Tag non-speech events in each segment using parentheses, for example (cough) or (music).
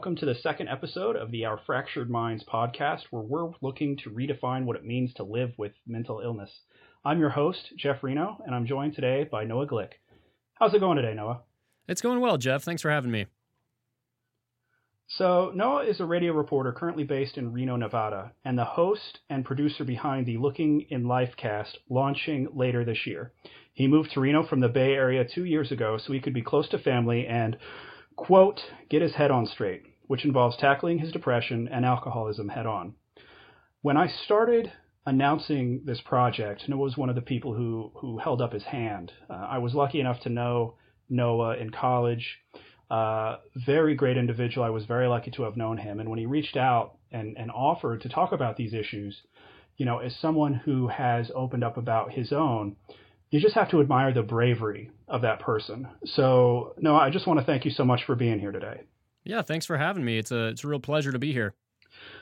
welcome to the second episode of the Our Fractured Minds podcast, where we're looking to redefine what it means to live with mental illness. I'm your host, Jeff Reno, and I'm joined today by Noah Glick. How's it going today, Noah? It's going well, Jeff. Thanks for having me. So, Noah is a radio reporter currently based in Reno, Nevada, and the host and producer behind the Looking in Life cast launching later this year. He moved to Reno from the Bay Area two years ago so he could be close to family and, quote, get his head on straight, which involves tackling his depression and alcoholism head on. When I started announcing this project, Noah was one of the people who, who held up his hand. Uh, I was lucky enough to know Noah in college. Uh, very great individual. I was very lucky to have known him. And when he reached out and, and offered to talk about these issues, you know, as someone who has opened up about his own, you just have to admire the bravery of that person. So, Noah, I just want to thank you so much for being here today. Yeah, thanks for having me. It's a it's a real pleasure to be here.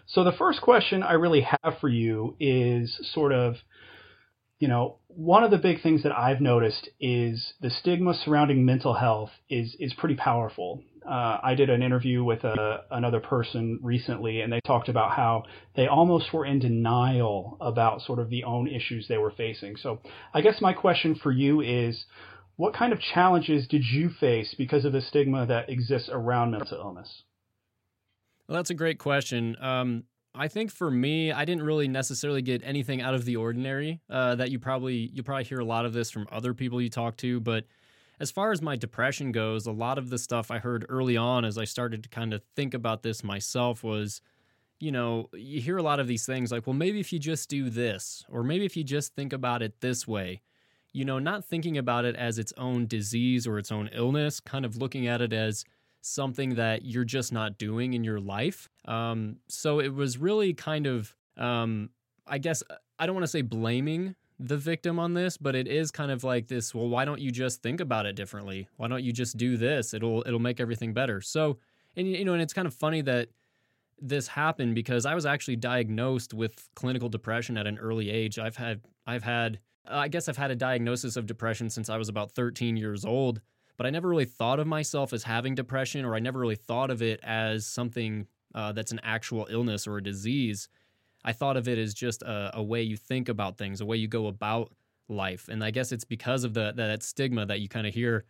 So the first question I really have for you is sort of you know, one of the big things that I've noticed is the stigma surrounding mental health is is pretty powerful. Uh, I did an interview with a, another person recently, and they talked about how they almost were in denial about sort of the own issues they were facing. So, I guess my question for you is, what kind of challenges did you face because of the stigma that exists around mental illness? Well, that's a great question. Um, I think for me, I didn't really necessarily get anything out of the ordinary. Uh, that you probably you probably hear a lot of this from other people you talk to, but as far as my depression goes, a lot of the stuff I heard early on as I started to kind of think about this myself was, you know, you hear a lot of these things like, well, maybe if you just do this, or maybe if you just think about it this way, you know, not thinking about it as its own disease or its own illness, kind of looking at it as something that you're just not doing in your life. Um, so it was really kind of, um, I guess, I don't want to say blaming the victim on this, but it is kind of like this. Well, why don't you just think about it differently? Why don't you just do this? It'll it'll make everything better. So, and you know, and it's kind of funny that this happened because I was actually diagnosed with clinical depression at an early age. I've had I've had I guess I've had a diagnosis of depression since I was about 13 years old but I never really thought of myself as having depression, or I never really thought of it as something uh, that's an actual illness or a disease. I thought of it as just a, a, way you think about things, a way you go about life, and I guess it's because of the that stigma that you kind of hear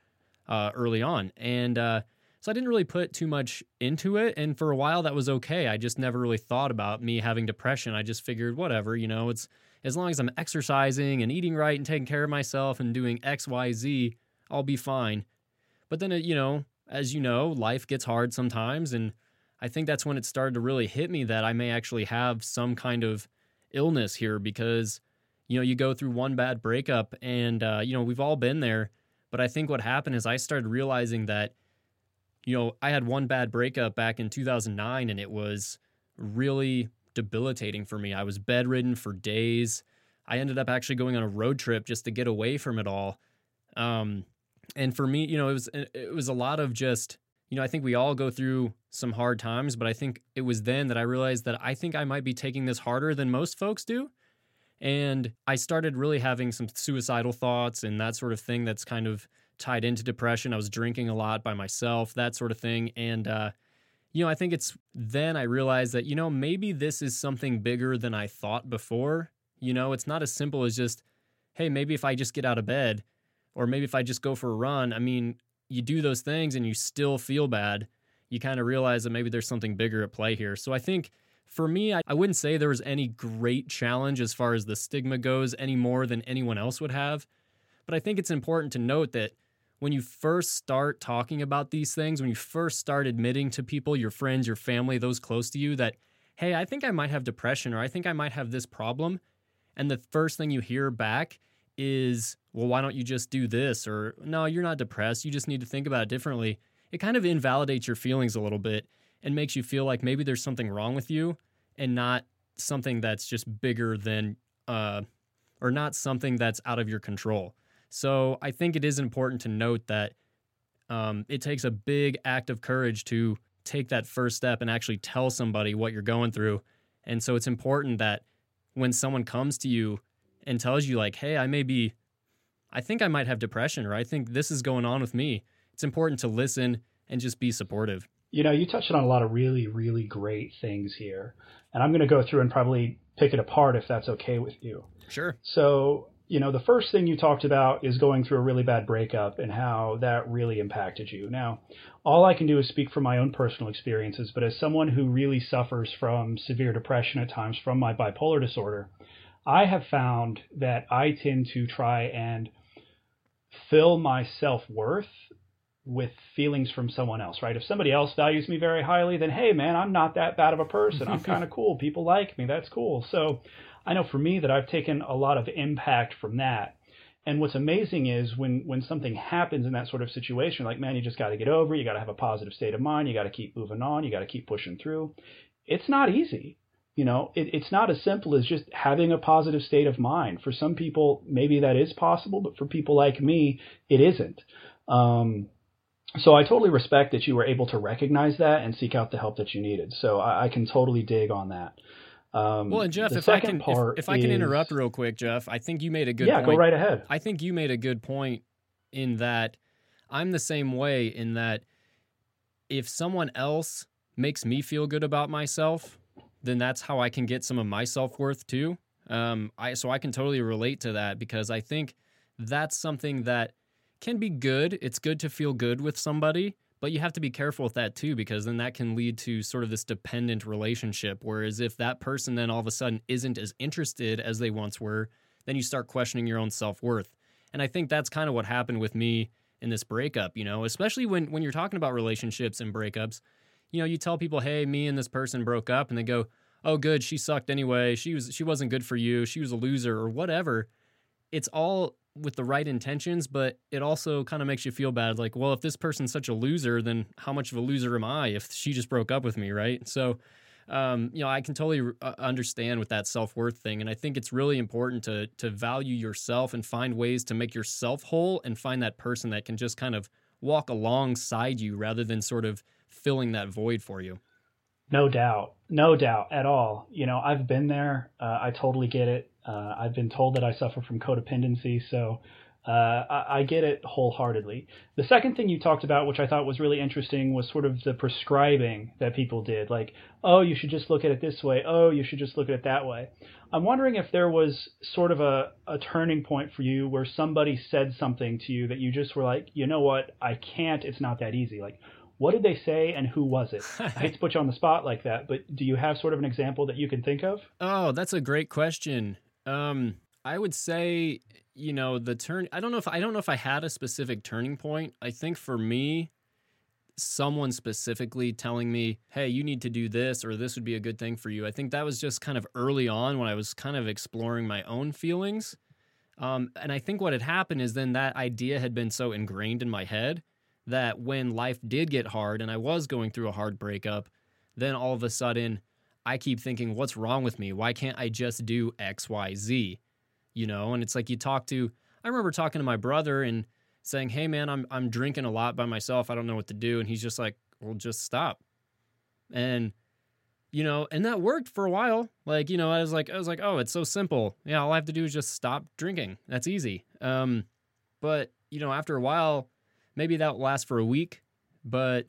uh, early on, and uh, so I didn't really put too much into it, and for a while that was okay. I just never really thought about me having depression. I just figured whatever, you know, it's as long as I'm exercising and eating right and taking care of myself and doing X, Y, Z, I'll be fine. But then, it, you know, as you know, life gets hard sometimes. And I think that's when it started to really hit me that I may actually have some kind of illness here because, you know, you go through one bad breakup and, uh, you know, we've all been there. But I think what happened is I started realizing that, you know, I had one bad breakup back in 2009 and it was really debilitating for me. I was bedridden for days. I ended up actually going on a road trip just to get away from it all. Um, and for me, you know, it was it was a lot of just, you know, I think we all go through some hard times, but I think it was then that I realized that I think I might be taking this harder than most folks do. And I started really having some suicidal thoughts and that sort of thing that's kind of tied into depression. I was drinking a lot by myself, that sort of thing. And, uh, you know, I think it's then I realized that, you know, maybe this is something bigger than I thought before. You know, it's not as simple as just, hey, maybe if I just get out of bed, or maybe if I just go for a run, I mean, you do those things and you still feel bad, you kind of realize that maybe there's something bigger at play here. So I think for me, I, I wouldn't say there was any great challenge as far as the stigma goes any more than anyone else would have. But I think it's important to note that when you first start talking about these things, when you first start admitting to people, your friends, your family, those close to you, that, hey, I think I might have depression or I think I might have this problem. And the first thing you hear back is, well, why don't you just do this? Or, no, you're not depressed. You just need to think about it differently. It kind of invalidates your feelings a little bit and makes you feel like maybe there's something wrong with you and not something that's just bigger than, uh, or not something that's out of your control. So I think it is important to note that um, it takes a big act of courage to take that first step and actually tell somebody what you're going through. And so it's important that when someone comes to you and tells you like, "Hey, I may be I think I might have depression or I think this is going on with me." It's important to listen and just be supportive. You know, you touched on a lot of really, really great things here. And I'm going to go through and probably pick it apart if that's okay with you. Sure. So, you know, the first thing you talked about is going through a really bad breakup and how that really impacted you. Now, all I can do is speak from my own personal experiences, but as someone who really suffers from severe depression at times from my bipolar disorder, I have found that I tend to try and fill my self worth with feelings from someone else, right? If somebody else values me very highly, then hey, man, I'm not that bad of a person. I'm (laughs) kind of cool. People like me. That's cool. So I know for me that I've taken a lot of impact from that. And what's amazing is when when something happens in that sort of situation, like man, you just got to get over. You got to have a positive state of mind. You got to keep moving on. You got to keep pushing through. It's not easy. You know, it, it's not as simple as just having a positive state of mind. For some people, maybe that is possible, but for people like me, it isn't. Um, so I totally respect that you were able to recognize that and seek out the help that you needed. So I, I can totally dig on that. Um, well, and Jeff, if I can, if, if, I can is, interrupt real quick, Jeff, I think you made a good. Yeah, point. go right ahead. I think you made a good point in that I'm the same way in that if someone else makes me feel good about myself, then that's how I can get some of my self worth too. Um, I so I can totally relate to that because I think that's something that can be good. It's good to feel good with somebody, but you have to be careful with that too, because then that can lead to sort of this dependent relationship. Whereas if that person then all of a sudden isn't as interested as they once were, then you start questioning your own self worth. And I think that's kind of what happened with me in this breakup, you know, especially when, when you're talking about relationships and breakups. You know, you tell people, hey, me and this person broke up, and they go, oh, good, she sucked anyway. She was she wasn't good for you. She was a loser or whatever. It's all with the right intentions, but it also kind of makes you feel bad. Like, well, if this person's such a loser, then how much of a loser am I if she just broke up with me, right? So, um, you know, I can totally uh, understand with that self worth thing, and I think it's really important to to value yourself and find ways to make yourself whole, and find that person that can just kind of walk alongside you rather than sort of filling that void for you. No doubt, no doubt at all. You know, I've been there. Uh, I totally get it. Uh, I've been told that I suffer from codependency, so uh, I, I, get it wholeheartedly. The second thing you talked about, which I thought was really interesting, was sort of the prescribing that people did. Like, oh, you should just look at it this way. Oh, you should just look at it that way. I'm wondering if there was sort of a, a turning point for you where somebody said something to you that you just were like, you know what, I can't, it's not that easy. Like, what did they say and who was it? (laughs) I hate to put you on the spot like that, but do you have sort of an example that you can think of? Oh, that's a great question. Um, I would say, you know, the turn. I don't know if I don't know if I had a specific turning point. I think for me, someone specifically telling me, "Hey, you need to do this," or "This would be a good thing for you." I think that was just kind of early on when I was kind of exploring my own feelings. Um, and I think what had happened is then that idea had been so ingrained in my head that when life did get hard and I was going through a hard breakup, then all of a sudden I keep thinking, what's wrong with me? Why can't I just do X, Y, Z? You know, and it's like you talk to, I remember talking to my brother and saying, hey, man, I'm, I'm drinking a lot by myself. I don't know what to do. And he's just like, well, just stop. And, you know, and that worked for a while. Like, you know, I was like, I was like, oh, it's so simple. Yeah, all I have to do is just stop drinking. That's easy. Um, but, you know, after a while, maybe that will last for a week, but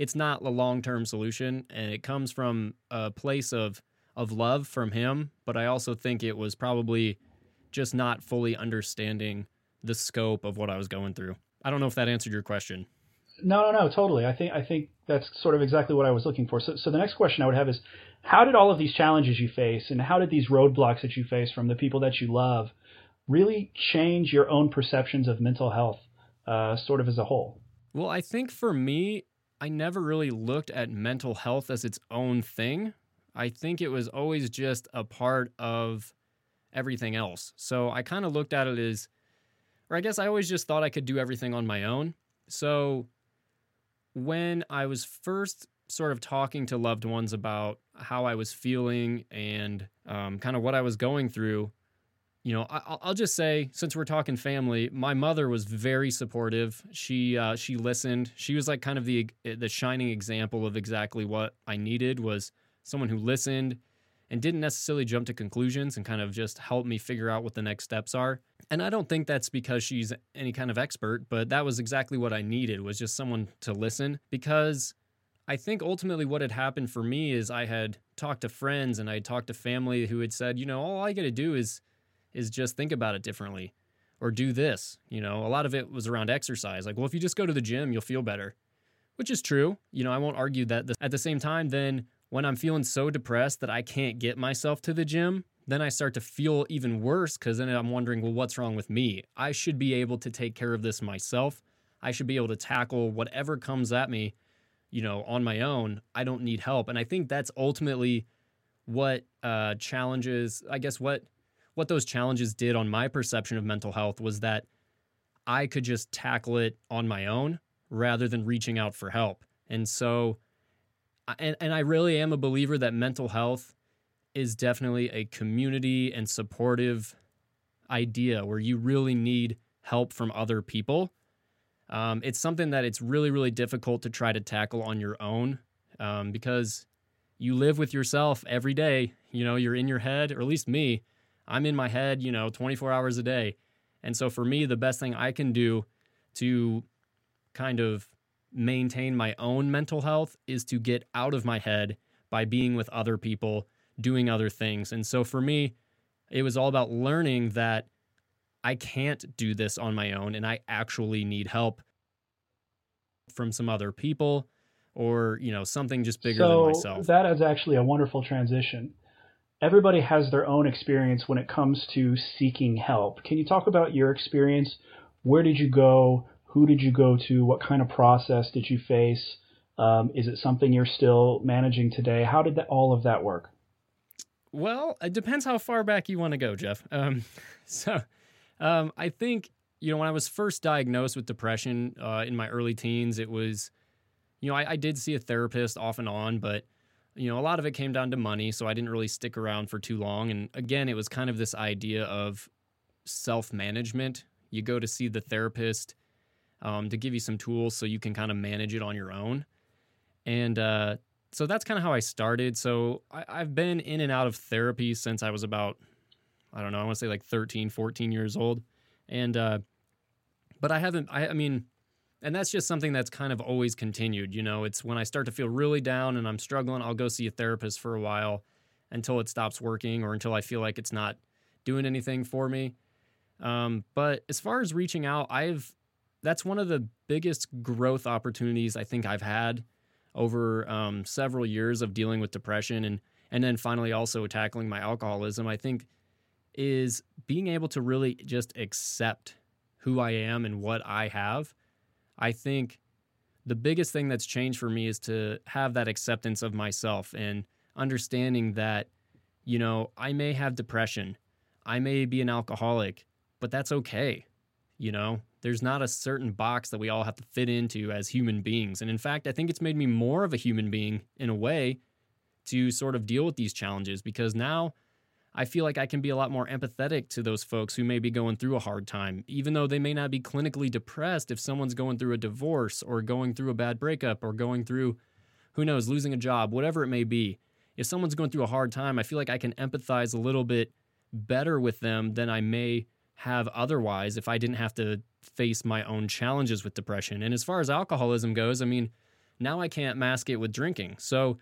it's not the long term solution, and it comes from a place of of love from him. But I also think it was probably just not fully understanding the scope of what I was going through. I don't know if that answered your question. No, no, no, totally. I think I think that's sort of exactly what I was looking for. So, so the next question I would have is, how did all of these challenges you face, and how did these roadblocks that you face from the people that you love, really change your own perceptions of mental health, uh, sort of as a whole? Well, I think for me, I never really looked at mental health as its own thing. I think it was always just a part of everything else. So I kind of looked at it as, or I guess I always just thought I could do everything on my own. So when I was first sort of talking to loved ones about how I was feeling and um, kind of what I was going through, you know, I, will just say, since we're talking family, my mother was very supportive. She uh, she listened. She was like kind of the the shining example of exactly what I needed was someone who listened and didn't necessarily jump to conclusions and kind of just help me figure out what the next steps are. And I don't think that's because she's any kind of expert, but that was exactly what I needed was just someone to listen because I think ultimately what had happened for me is I had talked to friends and I had talked to family who had said, you know, all I got to do is is just think about it differently or do this. You know, a lot of it was around exercise. Like, well, if you just go to the gym, you'll feel better, which is true. You know, I won't argue that. At the same time, then when I'm feeling so depressed that I can't get myself to the gym, then I start to feel even worse because then I'm wondering, well, what's wrong with me? I should be able to take care of this myself. I should be able to tackle whatever comes at me, you know, on my own. I don't need help. And I think that's ultimately what uh, challenges, I guess, what what those challenges did on my perception of mental health was that I could just tackle it on my own rather than reaching out for help. And so, and, and I really am a believer that mental health is definitely a community and supportive idea where you really need help from other people. Um, it's something that it's really, really difficult to try to tackle on your own um, because you live with yourself every day. You know, you're in your head, or at least me, I'm in my head, you know, 24 hours a day. And so for me, the best thing I can do to kind of maintain my own mental health is to get out of my head by being with other people, doing other things. And so for me, it was all about learning that I can't do this on my own and I actually need help from some other people or, you know, something just bigger so than myself. That is actually a wonderful transition everybody has their own experience when it comes to seeking help. Can you talk about your experience? Where did you go? Who did you go to? What kind of process did you face? Um, is it something you're still managing today? How did that, all of that work? Well, it depends how far back you want to go, Jeff. Um, (laughs) so, um, I think you know when I was first diagnosed with depression uh, in my early teens, it was, you know, I, I did see a therapist off and on, but you know, a lot of it came down to money, so I didn't really stick around for too long. And again, it was kind of this idea of self management. You go to see the therapist um, to give you some tools so you can kind of manage it on your own. And uh, so that's kind of how I started. So I, I've been in and out of therapy since I was about, I don't know, I want to say like 13, 14 years old. And, uh, but I haven't, I, I mean, and that's just something that's kind of always continued. You know, it's when I start to feel really down and I'm struggling, I'll go see a therapist for a while until it stops working or until I feel like it's not doing anything for me. Um, but as far as reaching out, I've that's one of the biggest growth opportunities I think I've had over um, several years of dealing with depression and and then finally also tackling my alcoholism. I think is being able to really just accept who I am and what I have I think the biggest thing that's changed for me is to have that acceptance of myself and understanding that, you know, I may have depression, I may be an alcoholic, but that's okay. You know, there's not a certain box that we all have to fit into as human beings. And in fact, I think it's made me more of a human being in a way to sort of deal with these challenges because now I feel like I can be a lot more empathetic to those folks who may be going through a hard time, even though they may not be clinically depressed. If someone's going through a divorce or going through a bad breakup or going through, who knows, losing a job, whatever it may be, if someone's going through a hard time, I feel like I can empathize a little bit better with them than I may have otherwise if I didn't have to face my own challenges with depression. And as far as alcoholism goes, I mean, now I can't mask it with drinking. So,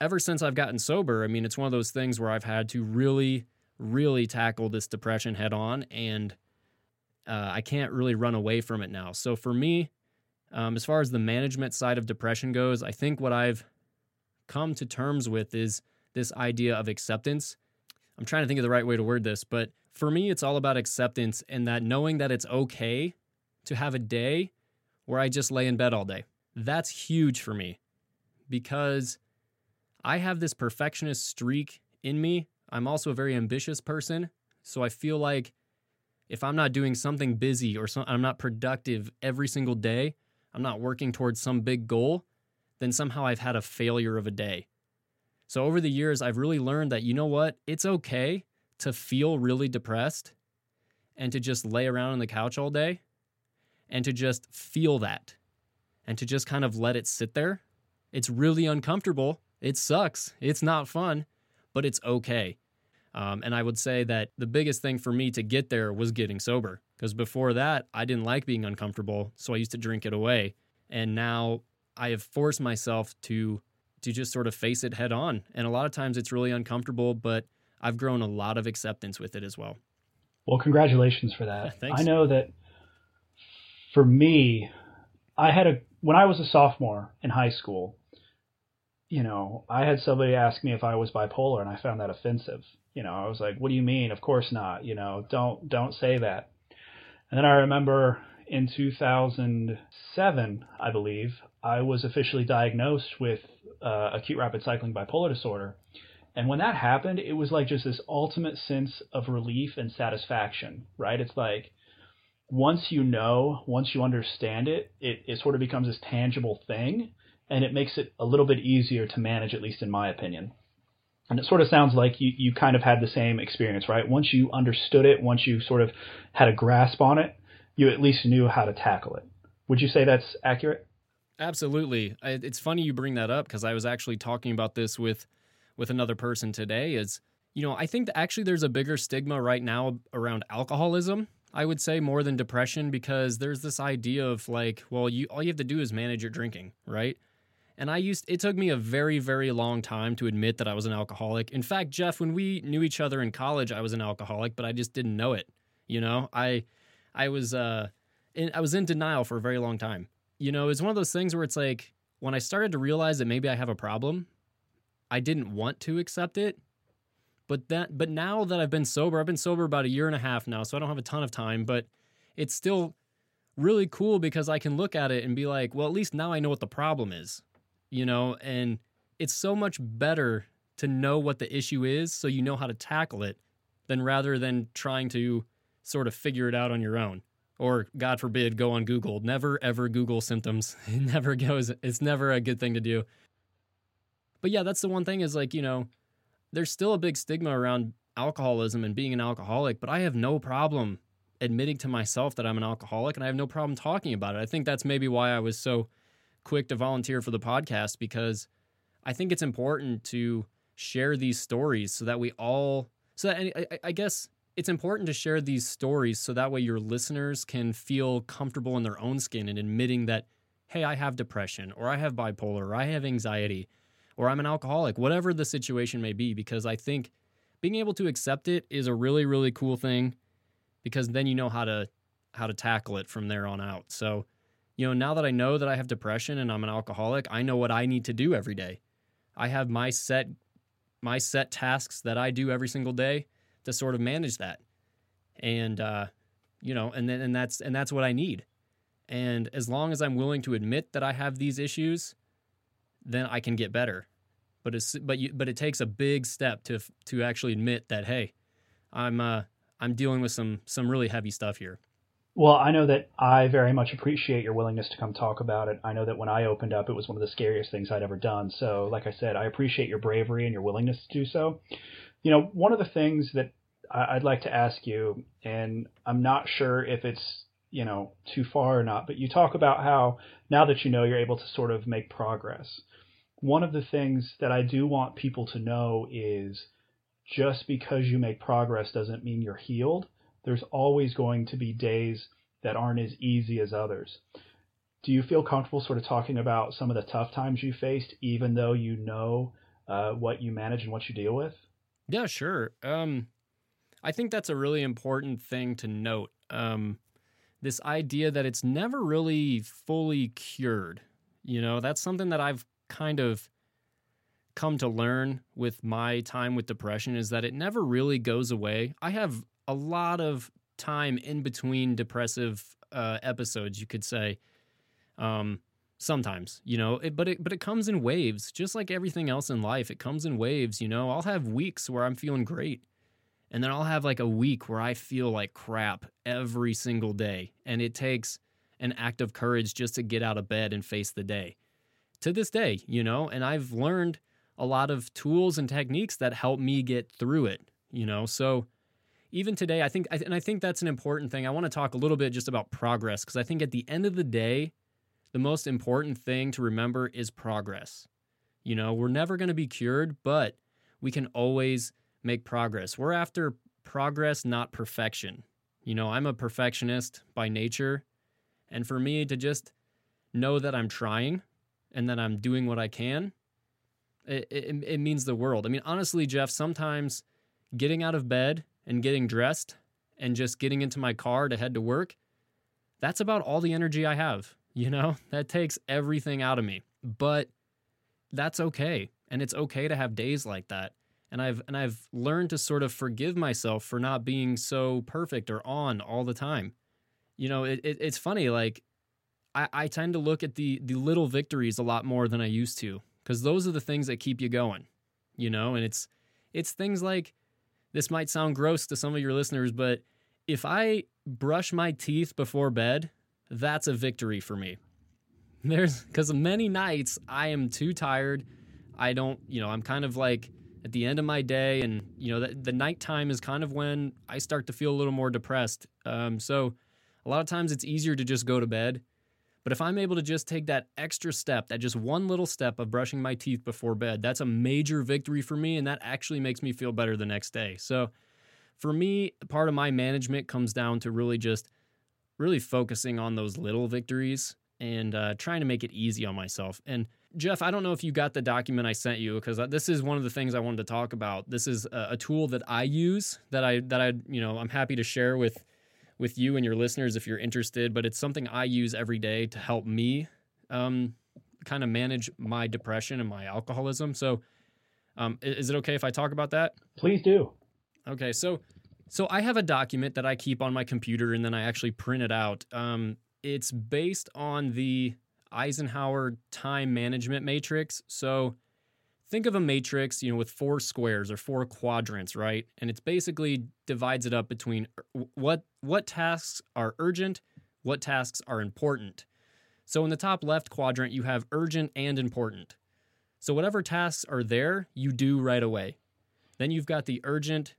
ever since I've gotten sober, I mean, it's one of those things where I've had to really, really tackle this depression head on, and uh, I can't really run away from it now. So for me, um, as far as the management side of depression goes, I think what I've come to terms with is this idea of acceptance. I'm trying to think of the right way to word this, but for me, it's all about acceptance and that knowing that it's okay to have a day where I just lay in bed all day. That's huge for me because I have this perfectionist streak in me. I'm also a very ambitious person. So I feel like if I'm not doing something busy or some, I'm not productive every single day, I'm not working towards some big goal, then somehow I've had a failure of a day. So over the years, I've really learned that, you know what? It's okay to feel really depressed and to just lay around on the couch all day and to just feel that and to just kind of let it sit there. It's really uncomfortable it sucks. It's not fun, but it's okay. Um, and I would say that the biggest thing for me to get there was getting sober. Because before that, I didn't like being uncomfortable. So I used to drink it away. And now I have forced myself to to just sort of face it head on. And a lot of times it's really uncomfortable, but I've grown a lot of acceptance with it as well. Well, congratulations for that. (laughs) Thanks. I know that for me, I had a when I was a sophomore in high school, you know, I had somebody ask me if I was bipolar and I found that offensive. You know, I was like, "What do you mean? Of course not. You know, don't don't say that." And then I remember in 2007, I believe, I was officially diagnosed with uh, acute rapid cycling bipolar disorder. And when that happened, it was like just this ultimate sense of relief and satisfaction, right? It's like once you know, once you understand it, it, it sort of becomes this tangible thing and it makes it a little bit easier to manage, at least in my opinion. And it sort of sounds like you, you kind of had the same experience, right? Once you understood it, once you sort of had a grasp on it, you at least knew how to tackle it. Would you say that's accurate? Absolutely. It's funny you bring that up because I was actually talking about this with with another person today is you know, I think that actually there's a bigger stigma right now around alcoholism. I would say more than depression because there's this idea of like, well, you all you have to do is manage your drinking, right? And I used it took me a very very long time to admit that I was an alcoholic. In fact, Jeff, when we knew each other in college, I was an alcoholic, but I just didn't know it. You know, I I was uh in, I was in denial for a very long time. You know, it's one of those things where it's like when I started to realize that maybe I have a problem, I didn't want to accept it. But that but now that I've been sober, I've been sober about a year and a half now, so I don't have a ton of time, but it's still really cool because I can look at it and be like, well, at least now I know what the problem is. You know, and it's so much better to know what the issue is so you know how to tackle it than rather than trying to sort of figure it out on your own. Or god forbid go on google. Never ever google symptoms. (laughs) It never goes it's never a good thing to do. But yeah that's the one thing is like you know there's still a big stigma around alcoholism and being an alcoholic but i have no problem admitting to myself that i'm an alcoholic and i have no problem talking about it. I think that's maybe why i was so quick to volunteer for the podcast because i think it's important to share these stories so that we all so that I, I guess it's important to share these stories so that way your listeners can feel comfortable in their own skin and admitting that hey i have depression or i have bipolar or i have anxiety or i'm an alcoholic whatever the situation may be because i think being able to accept it is a really really cool thing because then you know how to how to tackle it from there on out. So you know now that i know that i have depression and i'm an alcoholic i know what i need to do every day i have my set my set tasks that i do every single day to sort of manage that. And uh, you know, and then and that's and that's what I need. And as long as I'm willing to admit that I have these issues, then I can get better. But it's but you but it takes a big step to to actually admit that hey, I'm uh I'm dealing with some some really heavy stuff here. Well, I know that I very much appreciate your willingness to come talk about it. I know that when I opened up, it was one of the scariest things I'd ever done. So, like I said, I appreciate your bravery and your willingness to do so. You know, one of the things that I'd like to ask you, and I'm not sure if it's you know too far or not, but you talk about how now that you know you're able to sort of make progress. One of the things that I do want people to know is just because you make progress doesn't mean you're healed. There's always going to be days that aren't as easy as others. Do you feel comfortable sort of talking about some of the tough times you faced, even though you know uh, what you manage and what you deal with? Yeah, sure. Um, I think that's a really important thing to note. Um, this idea that it's never really fully cured. You know, that's something that I've kind of come to learn with my time with depression is that it never really goes away. I have a lot of time in between depressive uh, episodes, you could say. Um, sometimes, you know, it, but it but it comes in waves, just like everything else in life. It comes in waves. You know, I'll have weeks where I'm feeling great, and then I'll have like a week where I feel like crap every single day. And it takes an act of courage just to get out of bed and face the day. To this day, you know, and I've learned a lot of tools and techniques that help me get through it, you know. So even today, I think, and I think that's an important thing. I want to talk a little bit just about progress because I think at the end of the day, the most important thing to remember is progress. You know, we're never going to be cured, but we can always make progress. We're after progress, not perfection. You know, I'm a perfectionist by nature. And for me to just know that I'm trying and that I'm doing what I can, it, it, it means the world. I mean, honestly, Jeff, sometimes getting out of bed and getting dressed and just getting into my car to head to work, that's about all the energy I have. You know, (laughs) that takes everything out of me. But that's okay. And it's okay to have days like that. And I've and I've learned to sort of forgive myself for not being so perfect or on all the time. You know, it, it it's funny, like I, I tend to look at the the little victories a lot more than I used to. Because those are the things that keep you going. You know, and it's it's things like this might sound gross to some of your listeners, but if I brush my teeth before bed, that's a victory for me. (laughs) There's because many nights I am too tired. I don't, you know, I'm kind of like at the end of my day, and you know, the, the nighttime is kind of when I start to feel a little more depressed. Um, so a lot of times it's easier to just go to bed. But if I'm able to just take that extra step, that just one little step of brushing my teeth before bed, that's a major victory for me. And that actually makes me feel better the next day. So for me, part of my management comes down to really just really focusing on those little victories and uh, trying to make it easy on myself. And Jeff, I don't know if you got the document I sent you because this is one of the things I wanted to talk about. This is a, a tool that I use that I that I you know I'm happy to share with with you and your listeners if you're interested. But it's something I use every day to help me um, kind of manage my depression and my alcoholism. So, um, is it okay if I talk about that? Please do. Okay, so so I have a document that I keep on my computer and then I actually print it out. Um, it's based on the Eisenhower time management matrix. So think of a matrix, you know, with four squares or four quadrants, right? And it's basically divides it up between uh, what what tasks are urgent, what tasks are important. So in the top left quadrant, you have urgent and important. So whatever tasks are there, you do right away. Then you've got the urgent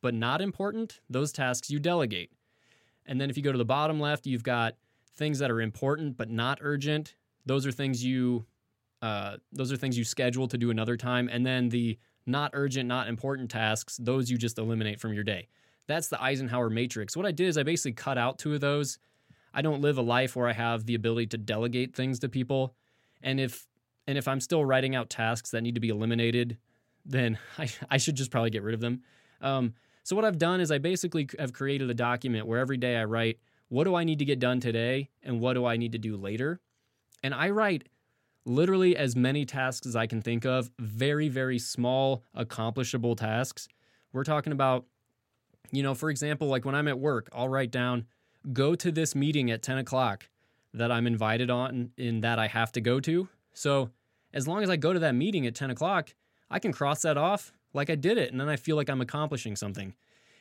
but not important, those tasks you delegate. And then if you go to the bottom left, you've got things that are important but not urgent. Those are things you uh, those are things you schedule to do another time. And then the not urgent, not important tasks, those you just eliminate from your day. That's the Eisenhower matrix. What I did is I basically cut out two of those. I don't live a life where I have the ability to delegate things to people. And if and if I'm still writing out tasks that need to be eliminated, then (laughs) I, I should just probably get rid of them. Um, so what I've done is I basically have created a document where every day I write what do I need to get done today and what do I need to do later. And I write literally as many tasks as I can think of, very, very small, accomplishable tasks. We're talking about, you know, for example, like when I'm at work, I'll write down, go to this meeting at 10 o'clock that I'm invited on and that I have to go to. So as long as I go to that meeting at 10 o'clock, I can cross that off like I did it, and then I feel like I'm accomplishing something.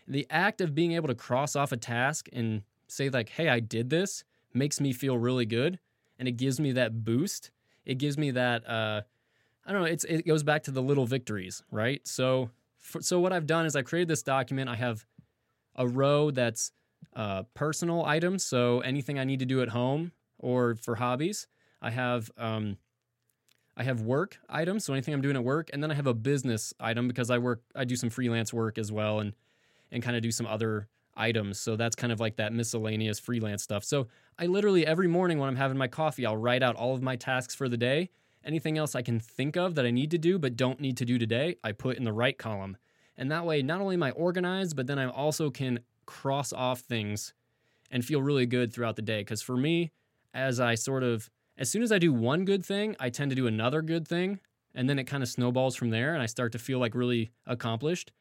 The act of being able to cross off a task and say, like, hey, I did this makes me feel really good. And it gives me that boost it gives me that uh, I don't know. It's it goes back to the little victories, right? So for, so what I've done is I created this document. I have a row that's uh, personal items, so anything I need to do at home or for hobbies. I have um, I have work items, so anything I'm doing at work, and then I have a business item because I work I do some freelance work as well and and kind of do some other items. So that's kind of like that miscellaneous freelance stuff. So I literally every morning when I'm having my coffee, I'll write out all of my tasks for the day. Anything else I can think of that I need to do but don't need to do today, I put in the right column. And that way, not only am I organized, but then I also can cross off things and feel really good throughout the day. Because for me, as I sort of, as soon as I do one good thing, I tend to do another good thing. And then it kind of snowballs from there and I start to feel like really accomplished.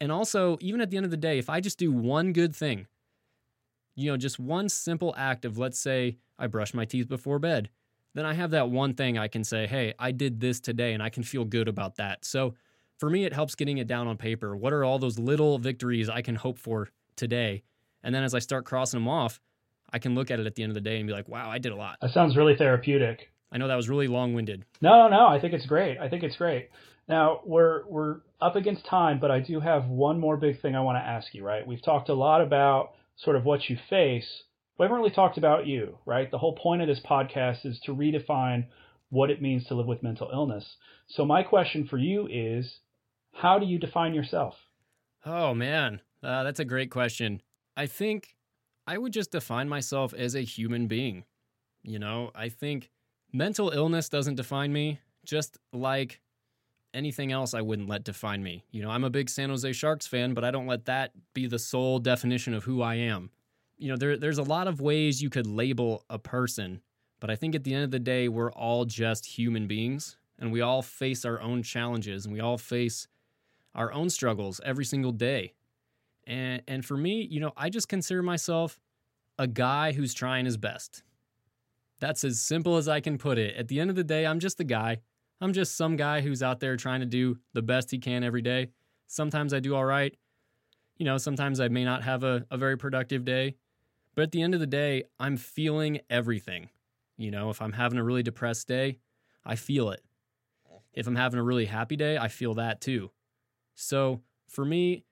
And also, even at the end of the day, if I just do one good thing, you know, just one simple act of, let's say, I brush my teeth before bed, then I have that one thing I can say, hey, I did this today and I can feel good about that. So for me, it helps getting it down on paper. What are all those little victories I can hope for today? And then as I start crossing them off, I can look at it at the end of the day and be like, wow, I did a lot. That sounds really therapeutic. I know that was really long winded. No, no, I think it's great. I think it's great. Now we're we're up against time, but I do have one more big thing I want to ask you. Right, we've talked a lot about sort of what you face. We haven't really talked about you, right? The whole point of this podcast is to redefine what it means to live with mental illness. So my question for you is, how do you define yourself? Oh man, uh, that's a great question. I think I would just define myself as a human being. You know, I think mental illness doesn't define me, just like anything else I wouldn't let define me. You know, I'm a big San Jose Sharks fan, but I don't let that be the sole definition of who I am. You know, there, there's a lot of ways you could label a person, but I think at the end of the day, we're all just human beings and we all face our own challenges and we all face our own struggles every single day. And, and for me, you know, I just consider myself a guy who's trying his best. That's as simple as I can put it. At the end of the day, I'm just a guy I'm just some guy who's out there trying to do the best he can every day. Sometimes I do all right. You know, sometimes I may not have a, a very productive day. But at the end of the day, I'm feeling everything. You know, if I'm having a really depressed day, I feel it. If I'm having a really happy day, I feel that too. So for me,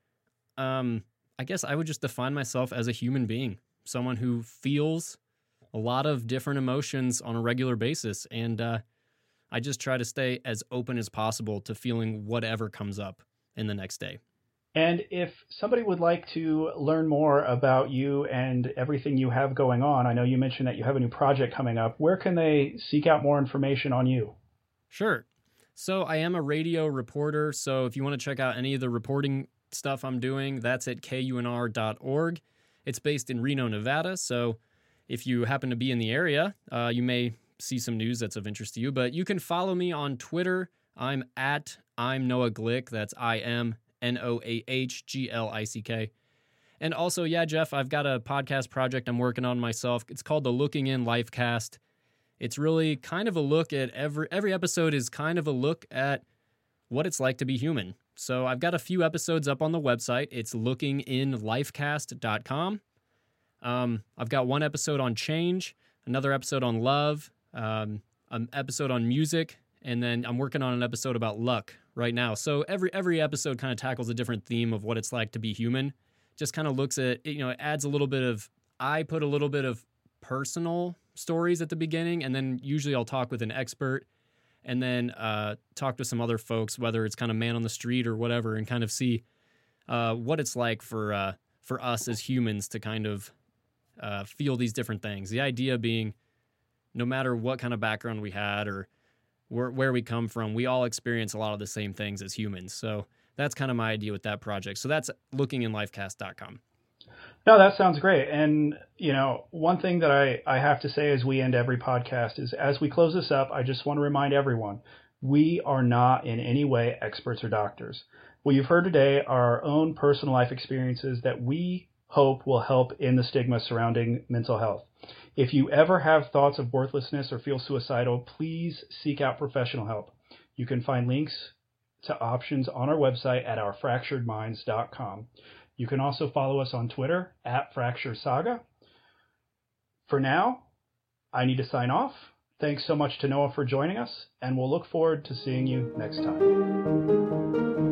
um, I guess I would just define myself as a human being, someone who feels a lot of different emotions on a regular basis. And uh, I just try to stay as open as possible to feeling whatever comes up in the next day. And if somebody would like to learn more about you and everything you have going on, I know you mentioned that you have a new project coming up. Where can they seek out more information on you? Sure. So I am a radio reporter. So if you want to check out any of the reporting stuff I'm doing, that's at kunr.org. It's based in Reno, Nevada. So if you happen to be in the area, uh, you may see some news that's of interest to you. But you can follow me on Twitter. I'm at I'm Noah Glick. That's I M N O A H G L I C K. And also, yeah, Jeff, I've got a podcast project I'm working on myself. It's called the Looking In Lifecast. It's really kind of a look at every every episode is kind of a look at what it's like to be human. So I've got a few episodes up on the website. It's lookinginlifecast.com. Um, I've got one episode on change, another episode on love, um, an episode on music, and then I'm working on an episode about luck right now. So every every episode kind of tackles a different theme of what it's like to be human. Just kind of looks at you know it adds a little bit of I put a little bit of personal stories at the beginning, and then usually I'll talk with an expert, and then uh, talk to some other folks, whether it's kind of man on the street or whatever, and kind of see uh, what it's like for uh, for us as humans to kind of uh, feel these different things. The idea being no matter what kind of background we had or where, where we come from, we all experience a lot of the same things as humans. So that's kind of my idea with that project. So that's lookinginlifecast.com. No, that sounds great. And, you know, one thing that I, I have to say as we end every podcast is as we close this up, I just want to remind everyone we are not in any way experts or doctors. What you've heard today are our own personal life experiences that we hope will help in the stigma surrounding mental health. If you ever have thoughts of worthlessness or feel suicidal, please seek out professional help. You can find links to options on our website at ourfracturedminds.com. You can also follow us on Twitter at Fracture Saga. For now, I need to sign off. Thanks so much to Noah for joining us, and we'll look forward to seeing you next time.